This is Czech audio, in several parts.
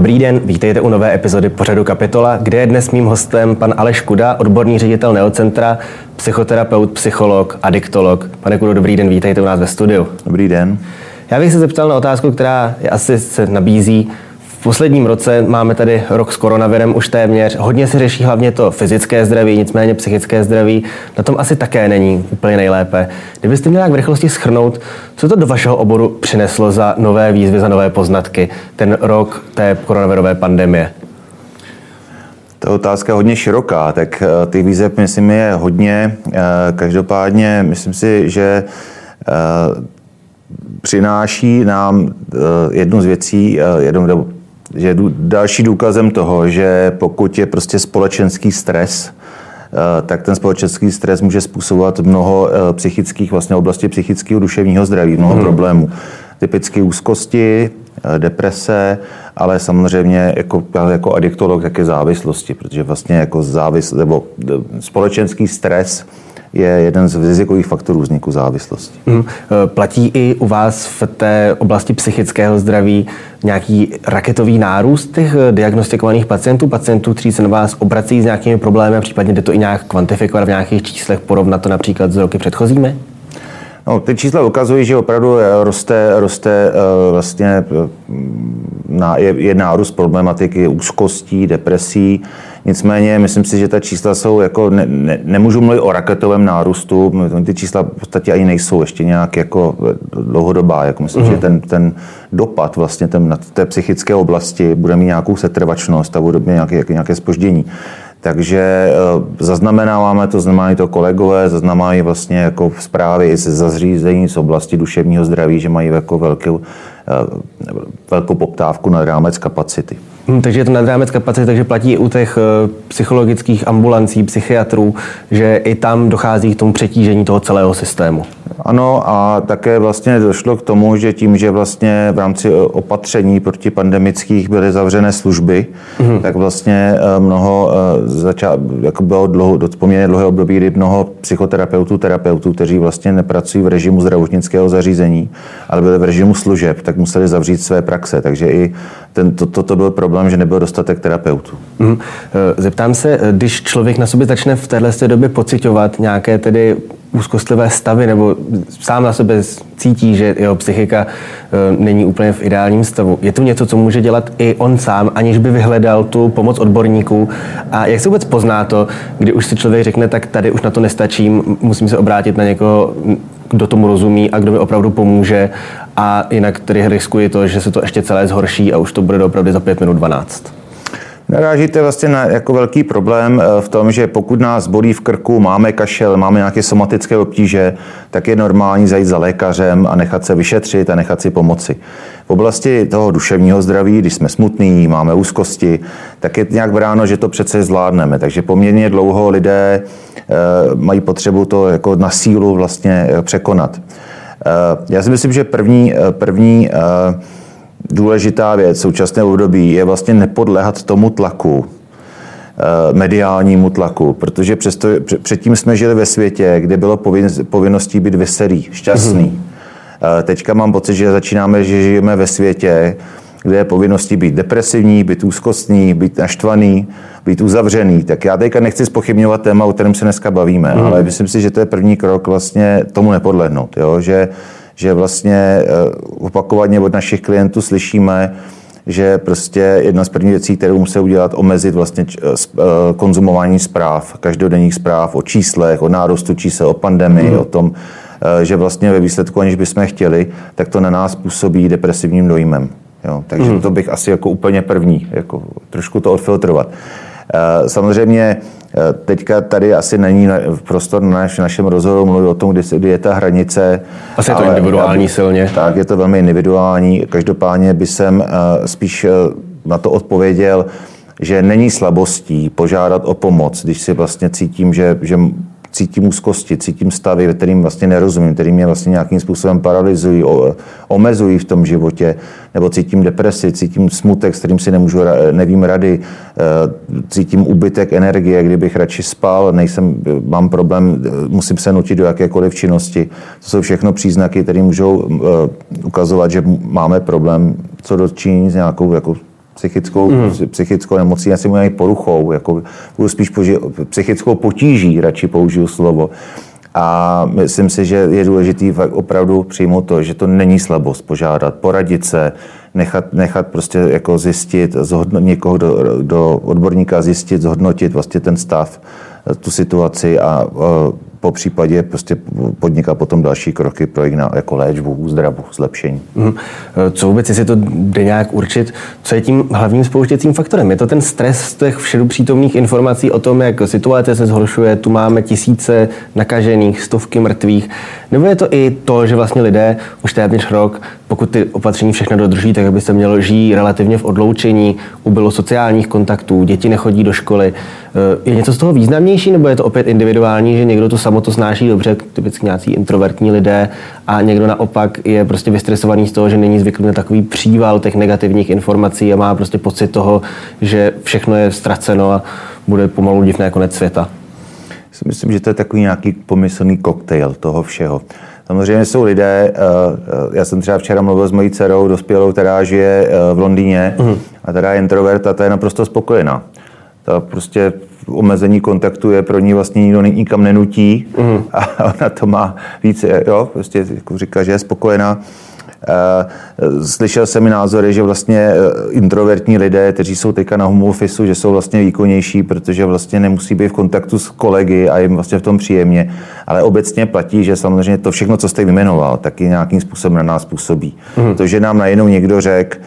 Dobrý den, vítejte u nové epizody pořadu Kapitola, kde je dnes mým hostem pan Aleš Kuda, odborný ředitel Neocentra, psychoterapeut, psycholog, adiktolog. Pane Kudo, dobrý den, vítejte u nás ve studiu. Dobrý den. Já bych se zeptal na otázku, která asi se nabízí. V posledním roce máme tady rok s koronavirem už téměř. Hodně se řeší hlavně to fyzické zdraví, nicméně psychické zdraví. Na tom asi také není úplně nejlépe. Kdybyste měli jak v rychlosti schrnout, co to do vašeho oboru přineslo za nové výzvy, za nové poznatky, ten rok té koronavirové pandemie? Ta otázka je hodně široká, tak eh, ty výzev, myslím, je hodně. Eh, každopádně myslím si, že eh, přináší nám jednu z věcí, jednu, je další důkazem toho, že pokud je prostě společenský stres, eh, tak ten společenský stres může způsobovat mnoho eh, psychických, vlastně oblasti psychického duševního zdraví, mnoho hmm. problémů. Typicky úzkosti, eh, deprese, ale samozřejmě jako, jako adiktolog také závislosti, protože vlastně jako závis, nebo společenský stres je jeden z rizikových faktorů vzniku závislosti. Hmm. Platí i u vás v té oblasti psychického zdraví nějaký raketový nárůst těch eh, diagnostikovaných pacientů, pacientů, kteří se na vás obrací s nějakými problémy a případně jde to i nějak kvantifikovat v nějakých číslech, porovnat to například s roky předchozími? No, ty čísla ukazují, že opravdu eh, roste, roste vlastně je, je nárůst problematiky úzkostí, depresí, Nicméně myslím si, že ta čísla jsou jako, ne, ne, nemůžu mluvit o raketovém nárůstu, ty čísla v podstatě ani nejsou ještě nějak jako dlouhodobá. Jako myslím, mm. že ten, ten dopad vlastně ten, na té psychické oblasti bude mít nějakou setrvačnost a bude mít nějaké, nějaké spoždění. Takže eh, zaznamenáváme to, znamenají to kolegové, zaznamenávají vlastně jako zprávy ze zazřízení z oblasti duševního zdraví, že mají jako velkou, eh, velkou poptávku na rámec kapacity. Hmm, takže je to nad rámec kapacity, takže platí u těch eh, psychologických ambulancí, psychiatrů, že i tam dochází k tomu přetížení toho celého systému. Ano a také vlastně došlo k tomu, že tím, že vlastně v rámci eh, opatření proti pandemických byly zavřené služby, mm-hmm. tak vlastně eh, mnoho začal, jako bylo dlouho, poměrně dlouhé období, kdy mnoho psychoterapeutů, terapeutů, kteří vlastně nepracují v režimu zdravotnického zařízení, ale byli v režimu služeb, tak museli zavřít své praxe. Takže i ten, to, to, to byl problém, že nebyl dostatek terapeutů. Mm. Zeptám se, když člověk na sobě začne v této době pocitovat nějaké tedy úzkostlivé stavy nebo sám na sebe cítí, že jeho psychika eh, není úplně v ideálním stavu. Je to něco, co může dělat i on sám, aniž by vyhledal tu pomoc odborníků? A jak se vůbec pozná to, kdy už si člověk řekne, tak tady už na to nestačím, musím se obrátit na někoho, kdo tomu rozumí a kdo mi opravdu pomůže a jinak tedy riskuji to, že se to ještě celé zhorší a už to bude opravdu za 5 minut 12. Narážíte vlastně na jako velký problém eh, v tom, že pokud nás bolí v krku, máme kašel, máme nějaké somatické obtíže, tak je normální zajít za lékařem a nechat se vyšetřit a nechat si pomoci. V oblasti toho duševního zdraví, když jsme smutní, máme úzkosti, tak je nějak bráno, že to přece zvládneme. Takže poměrně dlouho lidé eh, mají potřebu to jako na sílu vlastně eh, překonat. Já si myslím, že první, první důležitá věc v současné období je vlastně nepodléhat tomu tlaku, eh, mediálnímu tlaku, protože přesto, předtím jsme žili ve světě, kde bylo povinností být veselý, šťastný. Mm-hmm. Teďka mám pocit, že začínáme, že žijeme ve světě, kde je povinností být depresivní, být úzkostný, být naštvaný, být uzavřený. Tak já teďka nechci spochybňovat téma, o kterém se dneska bavíme, mm. ale myslím si, že to je první krok vlastně tomu nepodlehnout. Jo? Že že vlastně eh, opakovaně od našich klientů slyšíme, že prostě jedna z prvních věcí, kterou musí udělat, omezit vlastně eh, eh, konzumování zpráv, každodenních zpráv o číslech, o nárůstu čísel, o pandemii, mm. o tom, že vlastně ve výsledku, aniž bychom chtěli, tak to na nás působí depresivním dojmem. Jo, takže mm. to bych asi jako úplně první, jako trošku to odfiltrovat. Samozřejmě Eh, teďka tady asi není prostor na naš, našem rozhovoru mluvit o tom, kdy, kdy je ta hranice. Asi je to individuální silně. Tak, je to velmi individuální. Každopádně by jsem eh, spíš eh, na to odpověděl, že není slabostí požádat o pomoc, když si vlastně cítím, že, že cítím úzkosti, cítím stavy, kterým vlastně nerozumím, který mě vlastně nějakým způsobem paralyzují, omezují v tom životě, nebo cítím depresi, cítím smutek, s kterým si nemůžu, nevím rady, eh, cítím úbytek energie, kdybych radši spal, nejsem, mám problém, musím se nutit do jakékoliv činnosti. To jsou všechno příznaky, které můžou eh, ukazovat, že máme problém co dočinění s nějakou jako psychickou, mm. psychickou nemocí, asi mají poruchou, jako spíš poži- psychickou potíží, radši použiju slovo. A myslím si, že je důležité opravdu přijmout to, že to není slabost požádat, poradit se, nechat, nechat prostě jako zjistit, zhodno, někoho do, do odborníka zjistit, zhodnotit vlastně ten stav, tu situaci a po případě prostě podnikat potom další kroky pro jejich jako léčbu, uzdravu, zlepšení. Mm. Co vůbec, jestli to jde nějak určit, co je tím hlavním spouštěcím faktorem? Je to ten stres z těch všedu přítomných informací o tom, jak situace se zhoršuje, tu máme tisíce nakažených, stovky mrtvých, nebo je to i to, že vlastně lidé už téměř rok, pokud ty opatření všechno dodrží, tak aby se mělo žít relativně v odloučení, ubylo sociálních kontaktů, děti nechodí do školy. Je něco z toho významnější, nebo je to opět individuální, že někdo tu samotu snáší dobře, typicky nějací introvertní lidé, a někdo naopak je prostě vystresovaný z toho, že není zvyklý na takový příval těch negativních informací a má prostě pocit toho, že všechno je ztraceno a bude pomalu divné konec světa. Myslím, že to je takový nějaký pomyslný koktejl toho všeho. Samozřejmě jsou lidé, eh, eh, já jsem třeba včera mluvil s mojí dcerou dospělou, která žije eh, v Londýně uh-huh. a teda je introvert a ta je naprosto spokojená. Ta prostě omezení kontaktu je pro ní vlastně nikdo nikam nenutí mm. a ona to má více, jo, prostě jako říká, že je spokojená. Eh, slyšel jsem i názory, že vlastně eh, introvertní lidé, kteří jsou teďka na home office, že jsou vlastně výkonnější, protože vlastně nemusí být v kontaktu s kolegy a jim vlastně v tom příjemně. Ale obecně platí, že samozřejmě to všechno, co jste vyjmenoval, taky nějakým způsobem na nás působí. Mm. To, že nám najednou někdo řekl,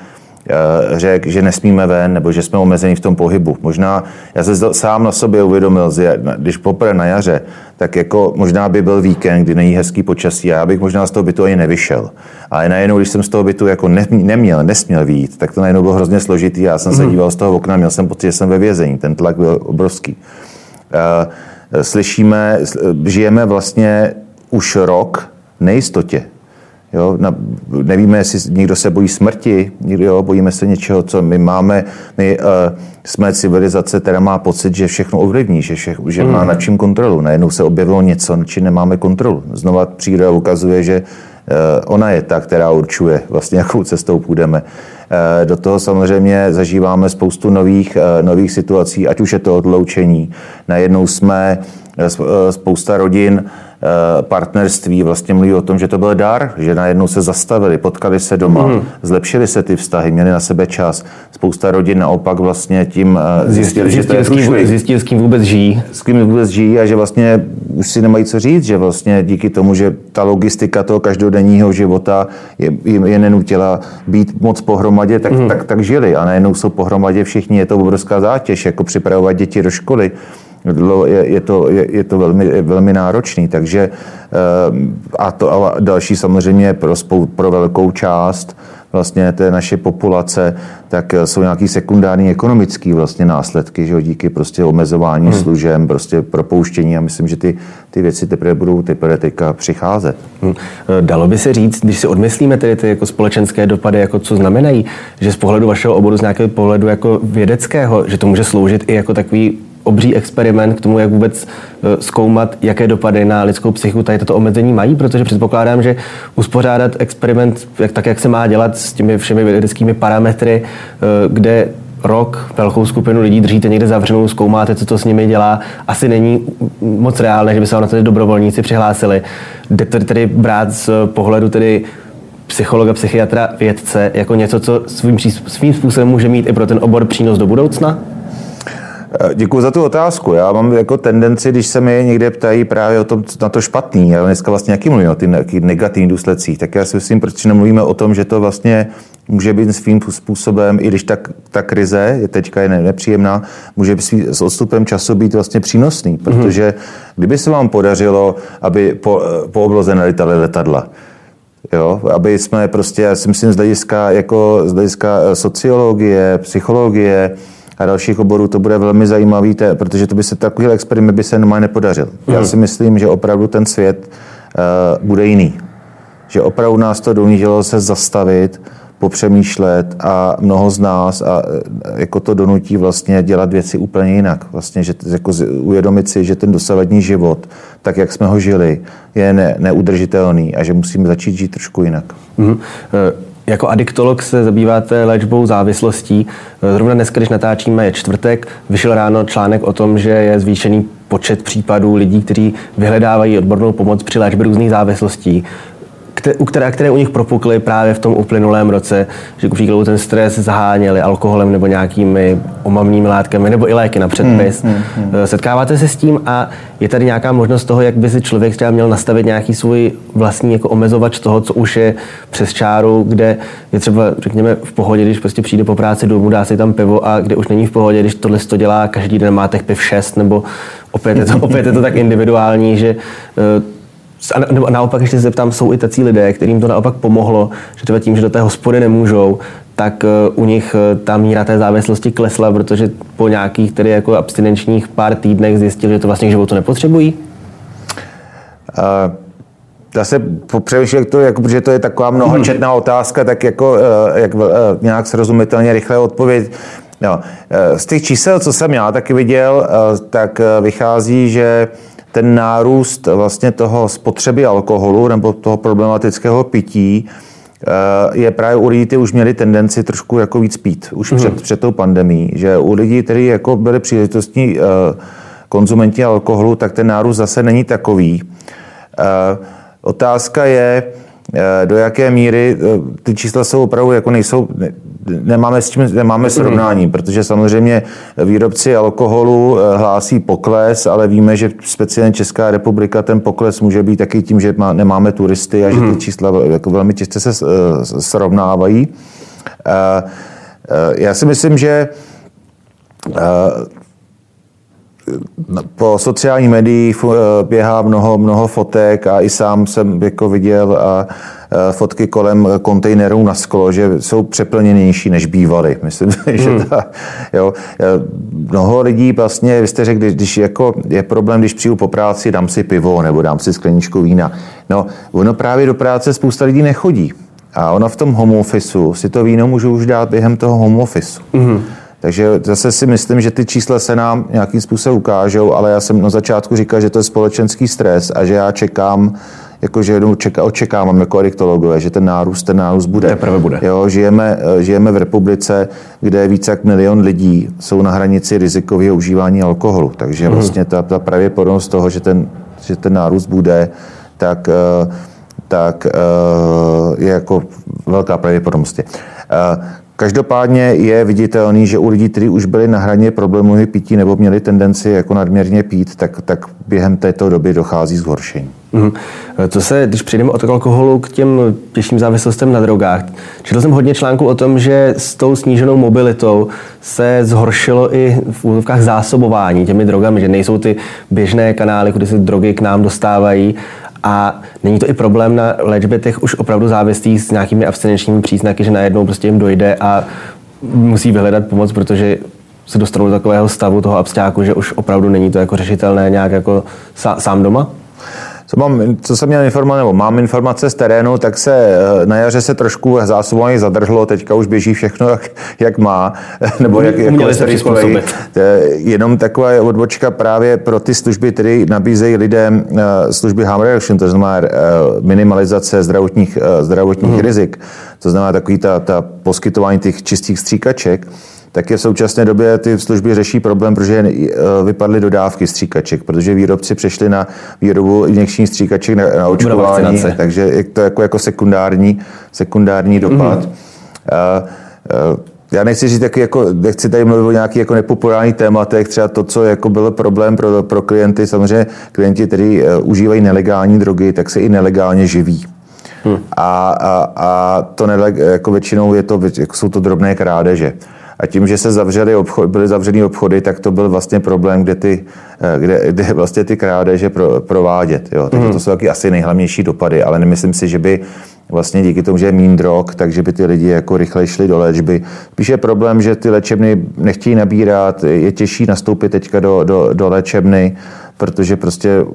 řekl, že nesmíme ven, nebo že jsme omezeni v tom pohybu. Možná, já se sám na sobě uvědomil, že když poprvé na jaře, tak jako možná by byl víkend, kdy není hezký počasí a já bych možná z toho bytu ani nevyšel. Ale najednou, když jsem z toho bytu jako neměl, nesměl výjít, tak to najednou bylo hrozně složitý. Já jsem se mhm. díval z toho okna, měl jsem pocit, že jsem ve vězení. Ten tlak byl obrovský. Eh, slyšíme, žijeme vlastně už rok nejistotě. Jo, na, nevíme, jestli někdo se bojí smrti, jo, bojíme se něčeho, co my máme. My uh, jsme civilizace, která má pocit, že všechno ovlivní, že, vše, že má hmm. nad čím kontrolu. Najednou se objevilo něco, na čím nemáme kontrolu. Znova příroda ukazuje, že uh, ona je ta, která určuje vlastně, jakou cestou půjdeme. Uh, do toho samozřejmě zažíváme spoustu nových, uh, nových situací, ať už je to odloučení. Najednou jsme spousta rodin Eh, partnerství vlastně mluví o tom, že to byl dar, že najednou se zastavili, potkali se doma, mm. zlepšili se ty vztahy, měli na sebe čas. Spousta rodin naopak vlastně tím eh, zjistili, zjistili že to je zjistili, zjistili, s kým vůbec žijí. S kým vůbec žijí a že vlastně už si nemají co říct, že vlastně díky tomu, že ta logistika toho každodenního života je, je nenutila být moc pohromadě, tak, mm. tak, tak žili a najednou jsou pohromadě všichni, je to obrovská zátěž, jako připravovat děti do školy je, je, to, je, je to velmi, velmi náročný. Takže eh, a to a další samozřejmě pro, spou, pro velkou část vlastně té naše populace, tak jsou nějaký sekundární ekonomický vlastně následky, že jo, díky prostě omezování hmm. služeb, prostě propouštění a myslím, že ty, ty věci teprve budou teprve teďka přicházet. Hmm. Dalo by se říct, když si odmyslíme tedy ty jako společenské dopady, jako co znamenají, že z pohledu vašeho oboru, z nějakého pohledu jako vědeckého, že to může sloužit i jako takový obří experiment k tomu, jak vůbec eh, zkoumat, jaké dopady na lidskou psychiku tady toto omezení mají, protože předpokládám, že uspořádat experiment jak, tak, jak se má dělat s těmi všemi vědeckými parametry, eh, kde rok velkou skupinu lidí držíte někde zavřenou, zkoumáte, co to s nimi dělá, asi není moc reálné, že by se na to dobrovolníci přihlásili. Jde to tedy brát z pohledu tedy psychologa, psychiatra, vědce jako něco, co svým, svým způsobem může mít i pro ten obor přínos do budoucna? Eh, Děkuji za tu otázku. Já mám jako tendenci, když se mi někde ptají právě o tom, na to špatný, já dneska vlastně jaký mluvím o těch negativních důsledcích, tak já si myslím, proč nemluvíme o tom, že to vlastně může být svým způsobem, i když ta, ta krize je teďka je nepříjemná, může s odstupem času být vlastně přínosný, mhm. protože kdyby se vám podařilo, aby po, po obloze nelitaly letadla, Jo, aby jsme prostě, já si myslím, z hlediska, jako z hlediska eh, sociologie, psychologie, a dalších oborů to bude velmi zajímavý, protože to by se takový experiment by se normálně nepodařil. Mm. Já mhm. si myslím, že opravdu ten svět uh, bude jiný. Že opravdu nás to donítilo se zastavit, popřemýšlet a mnoho z nás a eh, jako to donutí vlastně dělat věci úplně jinak. Vlastně, že jako uvědomit si, že ten dosavadní život, tak jak jsme ho žili, je ne, neudržitelný a že musíme začít žít trošku jinak. Mm-hmm jako adiktolog se zabýváte léčbou závislostí. Zrovna dneska, když natáčíme, je čtvrtek, vyšel ráno článek o tom, že je zvýšený počet případů lidí, kteří vyhledávají odbornou pomoc při léčbě různých závislostí které, které u nich propukly právě v tom uplynulém roce, že ku příkladu ten stres zaháněli alkoholem nebo nějakými omamnými látkami nebo i léky na předpis. Hmm, hmm, hmm. Setkáváte se s tím a je tady nějaká možnost toho, jak by si člověk třeba měl nastavit nějaký svůj vlastní jako omezovač toho, co už je přes čáru, kde je třeba, řekněme, v pohodě, když prostě přijde po práci domů, dá si tam pivo a kde už není v pohodě, když tohle to dělá každý den má těch piv šest, nebo opět je to, opět je to tak individuální, že uh, a nebo naopak ještě se zeptám, jsou i tací lidé, kterým to naopak pomohlo, že třeba tím, že do té hospody nemůžou, tak eh, u nich eh, ta míra té závislosti klesla, protože po nějakých tedy jako abstinenčních pár týdnech zjistili, že to vlastně k životu nepotřebují? Uh, zase přemýšlím, to, jako, protože to je taková mnohočetná hmm. otázka, tak jako jak, nějak srozumitelně rychle odpověď. No, z těch čísel, co jsem já taky viděl, tak vychází, že ten nárůst vlastně toho spotřeby alkoholu nebo toho problematického pití eh, je právě u lidí, kteří už měli tendenci trošku jako víc pít, už hmm. před, před tou pandemí, že u lidí, kteří jako byli příležitostní eh, konzumenti alkoholu, tak ten nárůst zase není takový. Eh, otázka je, do jaké míry eh, ty čísla jsou opravdu jako nejsou, nemáme, s čím, nemáme srovnání, protože samozřejmě výrobci alkoholu eh, hlásí pokles, ale víme, že speciálně Česká republika ten pokles může být taky tím, že má, nemáme turisty a že ty mhm. čísla jako velmi těžce se srovnávají. Já si myslím, že po sociální médiích eh, běhá mnoho, mnoho fotek a i sám jsem jako viděl a eh, fotky kolem kontejnerů na sklo, že jsou přeplněnější, než bývaly. Myslím, hmm. že ta, jo, eh, mnoho lidí vlastně, vy jste řekli, když, když jako je problém, když přijdu po práci, dám si pivo nebo dám si skleničku vína. No, ono právě do práce spousta lidí nechodí. A ono v tom home officeu si to víno můžu už dát během toho home officeu. Mm-hmm. Takže zase si myslím, že ty čísla se nám nějakým způsobem ukážou, ale já jsem na začátku říkal, že to je společenský stres a že já čekám, jakože čeká, očekávám jako adiktologové, že ten nárůst, ten nárůst bude. Teprve bude. Jo, žijeme, žijeme v republice, kde více jak milion lidí jsou na hranici rizikového užívání alkoholu. Takže mm. vlastně ta, ta pravděpodobnost toho, že ten, že ten nárůst bude, tak, eh, tak eh, je jako velká pravděpodobnost. Každopádně je viditelný, že u lidí, kteří už byli na hraně problémů pití nebo měli tendenci jako nadměrně pít, tak, tak během této doby dochází zhoršení. Mm. Co se, když přijdeme od alkoholu k těm těžším závislostem na drogách, četl jsem hodně článků o tom, že s tou sníženou mobilitou se zhoršilo i v úvodovkách zásobování těmi drogami, že nejsou ty běžné kanály, kudy se drogy k nám dostávají a není to i problém na léčbě těch už opravdu závislých s nějakými abstinenčními příznaky, že najednou prostě jim dojde a musí vyhledat pomoc, protože se dostanou do takového stavu toho abstáku, že už opravdu není to jako řešitelné nějak jako sám doma? Co, mám, co jsem měl informace, nebo mám informace z terénu, tak se eh, na jaře se trošku zásobování zadrželo, teďka už běží všechno, jak, jak má, nebo jak, jak Měli se Jenom taková odbočka právě pro ty služby, které nabízejí lidem eh, služby harm reduction, to znamená eh, minimalizace zdravotních, zdravotních hmm. rizik, to znamená takový ta, ta poskytování těch čistých stříkaček, tak je v současné době ty služby řeší problém, protože eh, vypadly dodávky stříkaček, protože výrobci přešli na výrobu injekčních stříkaček na, na očkování, takže je to jako, jako sekundární, sekundární dopad. Mm-hmm. Uh, uh, já nechci říct taky, jako, nechci tady mluvit o nějakých jako nepopulárních tématech, třeba to, co jako byl problém pro, pro klienty, samozřejmě klienti, kteří uh, užívají nelegální drogy, tak se i nelegálně živí. Hmm. A, a, a to neleg, jako většinou je to, jako jsou to drobné krádeže. A tím, že se zavřeli obchod, byly zavřený obchody, tak to byl vlastně problém, kde, ty, eh, kde, kde vlastně ty krádeže pro, provádět. Jo. Takže mm. to jsou taky asi nejhlavnější dopady, ale nemyslím si, že by vlastně díky tomu, že je mín drog, takže by ty lidi jako rychle šli do léčby. Spíše problém, že ty léčebny nechtějí nabírat, je těžší nastoupit teďka do, do, do léčebny, protože prostě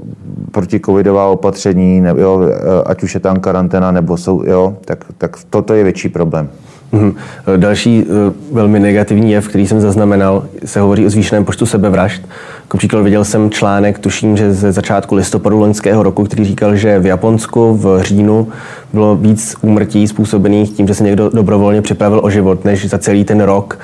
proti covidová opatření, jo, ať už je tam karanténa, nebo jsou, jo, tak, tak toto je větší problém. Mm. Další uh, velmi negativní jev, který jsem zaznamenal, se hovoří o zvýšeném počtu sebevražd. Jako příklad viděl jsem článek, tuším, že ze začátku listopadu loňského roku, který říkal, že v Japonsku v říjnu bylo víc úmrtí způsobených tím, že se někdo dobrovolně připravil o život, než za celý ten rok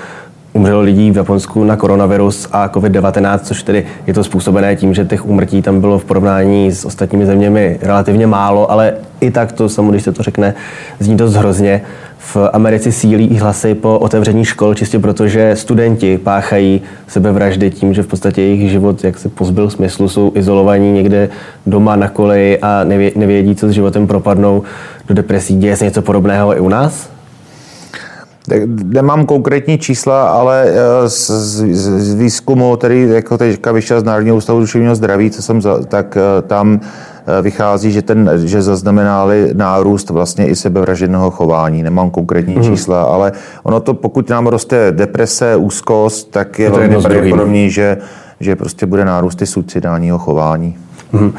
umřelo lidí v Japonsku na koronavirus a COVID-19, což tedy je to způsobené tím, že těch úmrtí tam bylo v porovnání s ostatními zeměmi relativně málo, ale i tak to samo, když se to řekne, zní dost hrozně. V Americe sílí hlasy po otevření škol čistě proto, že studenti páchají sebevraždy tím, že v podstatě jejich život, jak se pozbyl smyslu, jsou izolovaní někde doma na koleji a nevědí, co s životem propadnou do depresí. Děje se něco podobného i u nás? Nemám konkrétní čísla, ale eh, z, z, z výzkumu, který jako teďka vyšel z Národního ústavu duševního zdraví, co jsem za, tak eh, tam eh, vychází, že, ten, že zaznamenali nárůst vlastně i sebevražedného chování. Nemám konkrétní mm. čísla, ale ono to, pokud nám roste deprese, úzkost, tak je velmi pravděpodobný, že, že prostě bude nárůst i suicidálního chování. Mm.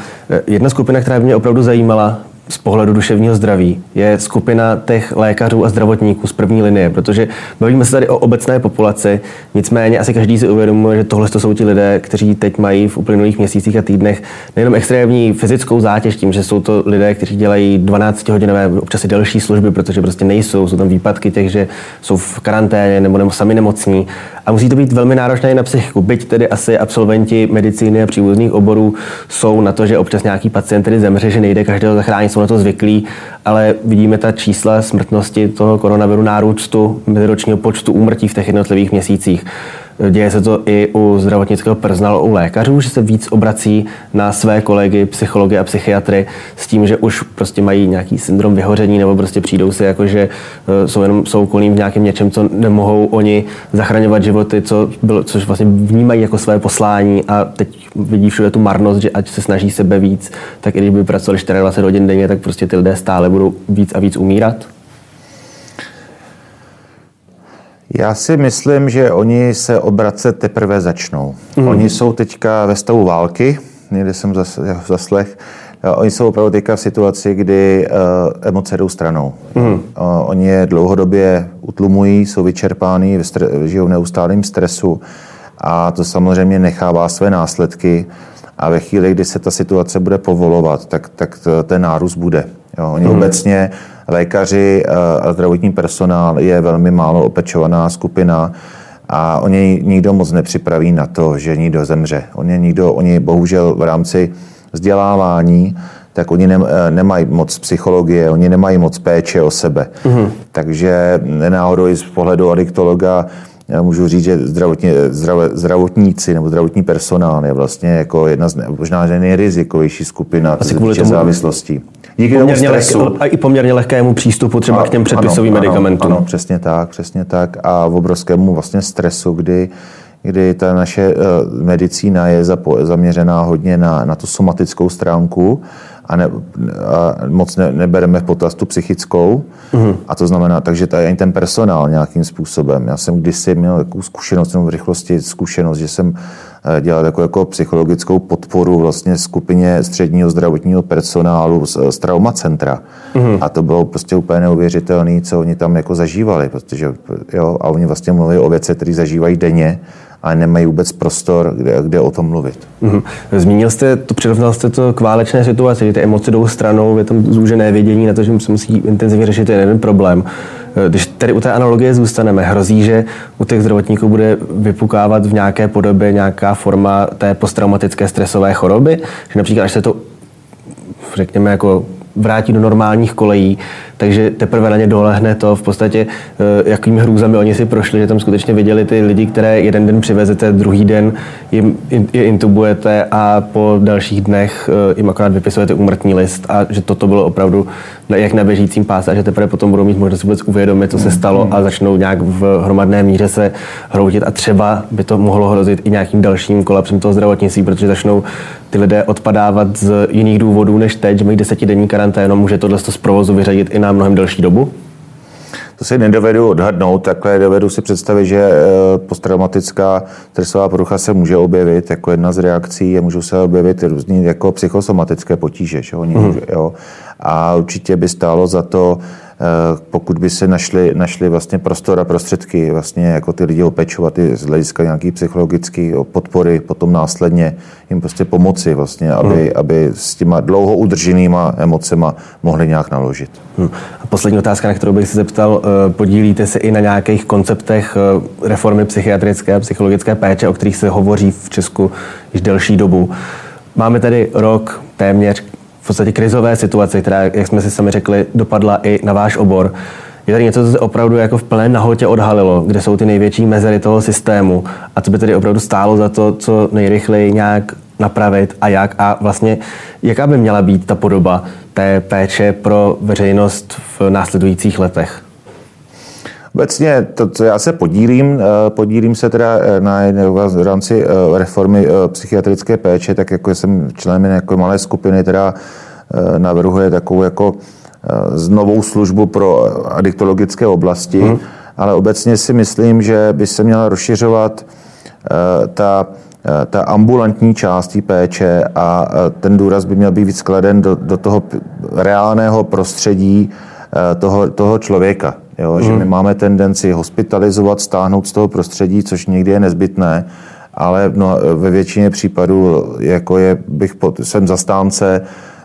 Jedna skupina, která mě opravdu zajímala, z pohledu duševního zdraví je skupina těch lékařů a zdravotníků z první linie, protože bavíme se tady o obecné populaci, nicméně asi každý si uvědomuje, že tohle jsou ti lidé, kteří teď mají v uplynulých měsících a týdnech nejenom extrémní fyzickou zátěž tím, že jsou to lidé, kteří dělají 12 hodinové, občas i delší služby, protože prostě nejsou, jsou tam výpadky těch, že jsou v karanténě nebo, nebo sami nemocní a musí to být velmi náročné na psychiku. Byť tedy asi absolventi medicíny a příbuzných oborů jsou na to, že občas nějaký pacient tedy zemře, že nejde každého zachránit, jsou na to zvyklí, ale vidíme ta čísla smrtnosti toho koronaviru nárůstu meziročního počtu úmrtí v těch jednotlivých měsících. Děje se to i u zdravotnického personálu, u lékařů, že se víc obrací na své kolegy, psychology a psychiatry s tím, že už prostě mají nějaký syndrom vyhoření nebo prostě přijdou si jako, že eh, jsou jenom jsou okolím v nějakém něčem, co nemohou oni zachraňovat životy, co bylo, což vlastně vnímají jako své poslání a teď vidí všude tu marnost, že ať se snaží sebe víc, tak i když by pracovali 24 hodin denně, tak prostě ty lidé stále budou víc a víc umírat. Já si myslím, že oni se obracet teprve začnou. Mm. Oni jsou teďka ve stavu války, někde jsem zaslech. Oni jsou opravdu teďka v situaci, kdy uh, emoce jdou stranou. Mm. Uh, oni je dlouhodobě utlumují, jsou vyčerpáni, žijou v neustálém stresu a to samozřejmě nechává své následky. A ve chvíli, kdy se ta situace bude povolovat, tak, tak ten nárůst bude. Jo, oni mm. obecně lékaři eh, a zdravotní personál je velmi málo opečovaná skupina a oni nikdo moc nepřipraví na to, že někdo zemře. Oni, nikdo, oni bohužel v rámci vzdělávání tak oni eh, nemají moc psychologie, oni nemají moc péče o sebe. Mm-hmm. Takže nenáhodou i z pohledu adiktologa já můžu říct, že zdravotní, zdravotníci nebo zdravotní personál je vlastně jako jedna z možná nejrizikovější skupina Asi kvůli tomu, závislostí. Díky poměrně tomu stresu. Lehké, a i poměrně lehkému přístupu třeba a, k těm předpisovým ano, medicamentům. Ano, přesně tak, přesně tak. A v obrovskému vlastně stresu, kdy kdy ta naše uh, medicína je zaměřená hodně na, na tu somatickou stránku a, ne, a moc ne, nebereme v potaz tu psychickou. Mm-hmm. A to znamená, takže tady ten personál nějakým způsobem. Já jsem kdysi měl takovou zkušenost, v rychlosti zkušenost, že jsem eh, dělal takovou jako psychologickou podporu vlastně skupině středního zdravotního personálu z, z Trauma Centra. Mm-hmm. A to bylo prostě úplně neuvěřitelné, co oni tam jako zažívali, protože jo, a oni vlastně mluví o věcech, které zažívají denně ale nemají vůbec prostor, kde, kde o tom mluvit. Mm-hmm. Zmínil jste to, přirovnal jste to k válečné situaci, že ty emoce jdou stranou, je tam zúžené vědění na to, že se musí intenzivně řešit jeden problém. Když tady u té analogie zůstaneme, hrozí, že u těch zdravotníků bude vypukávat v nějaké podobě nějaká forma té posttraumatické stresové choroby, že například až se to řekněme jako vrátí do normálních kolejí, takže teprve na ně dolehne to v podstatě, eh, jakými hrůzami oni si prošli, že tam skutečně viděli ty lidi, které jeden den přivezete, druhý den jim je intubujete a po dalších dnech eh, jim akorát vypisujete úmrtní list a že toto bylo opravdu jak na běžícím páse a že teprve potom budou mít možnost vůbec uvědomit, co se stalo a začnou nějak v hromadné míře se hroutit a třeba by to mohlo hrozit i nějakým dalším kolapsem toho zdravotnictví, protože začnou ty lidé odpadávat z jiných důvodů než teď, že mají desetidenní karanténu, může tohle z provozu vyřadit i na mnohem delší dobu? To si nedovedu odhadnout, takhle dovedu si představit, že eh, posttraumatická stresová porucha se může objevit jako jedna z reakcí a můžou se objevit různý jako psychosomatické potíže. Že? Oni mm. jo. A určitě by stálo za to pokud by se našli, našli vlastně prostor a prostředky vlastně jako ty lidi opečovat i z hlediska nějaký psychologický podpory, potom následně jim prostě pomoci vlastně, aby, hmm. aby s těma dlouho udrženýma emocema mohli nějak naložit. Hmm. A poslední otázka, na kterou bych se zeptal, eh, podílíte se i na nějakých konceptech eh, reformy psychiatrické a psychologické péče, o kterých se hovoří v Česku již delší dobu. Máme tady rok téměř v podstatě krizové situace, která, jak jsme si sami řekli, dopadla i na váš obor. Je tady něco, co se opravdu jako v plné nahotě odhalilo, kde jsou ty největší mezery toho systému a co by tedy opravdu stálo za to, co nejrychleji nějak napravit a jak a vlastně jaká by měla být ta podoba té péče pro veřejnost v následujících letech? Obecně to, co já se podílím, eh, podílím se teda eh, na v rámci eh, reformy psychiatrické péče, tak jako jsem členem jako malé skupiny, která navrhuje takovou jako novou službu pro adiktologické oblasti, hmm. ale obecně si myslím, že by se měla rozšiřovat ta ta ambulantní část té péče a ten důraz by měl být víc skladen do, do toho reálného prostředí toho, toho člověka. Jo, hmm. Že my máme tendenci hospitalizovat, stáhnout z toho prostředí, což někdy je nezbytné, ale no, ve většině případů jako je, bych pod, jsem zastánce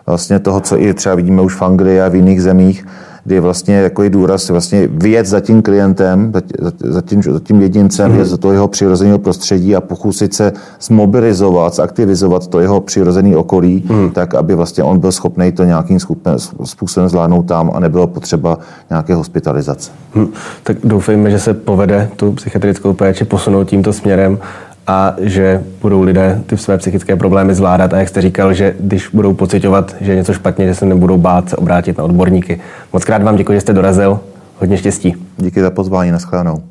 vlastně toho, co i třeba vidíme už v Anglii a v jiných zemích, kdy vlastně jako je důraz vlastně vyjet za tím klientem, za tím, za tím jedincem, mm. za to jeho přirozeného prostředí a pokusit se zmobilizovat, zaktivizovat to jeho přirozené okolí, mm. tak, aby vlastně on byl schopný to nějakým způsobem zvládnout tam a nebylo potřeba nějaké hospitalizace. Mm. Tak doufejme, že se povede tu psychiatrickou péči posunout tímto směrem a že budou lidé ty své psychické problémy zvládat. A jak jste říkal, že když budou pocitovat, že je něco špatně, že se nebudou bát se obrátit na odborníky. Moc krát vám děkuji, že jste dorazil. Hodně štěstí. Díky za pozvání, naschledanou.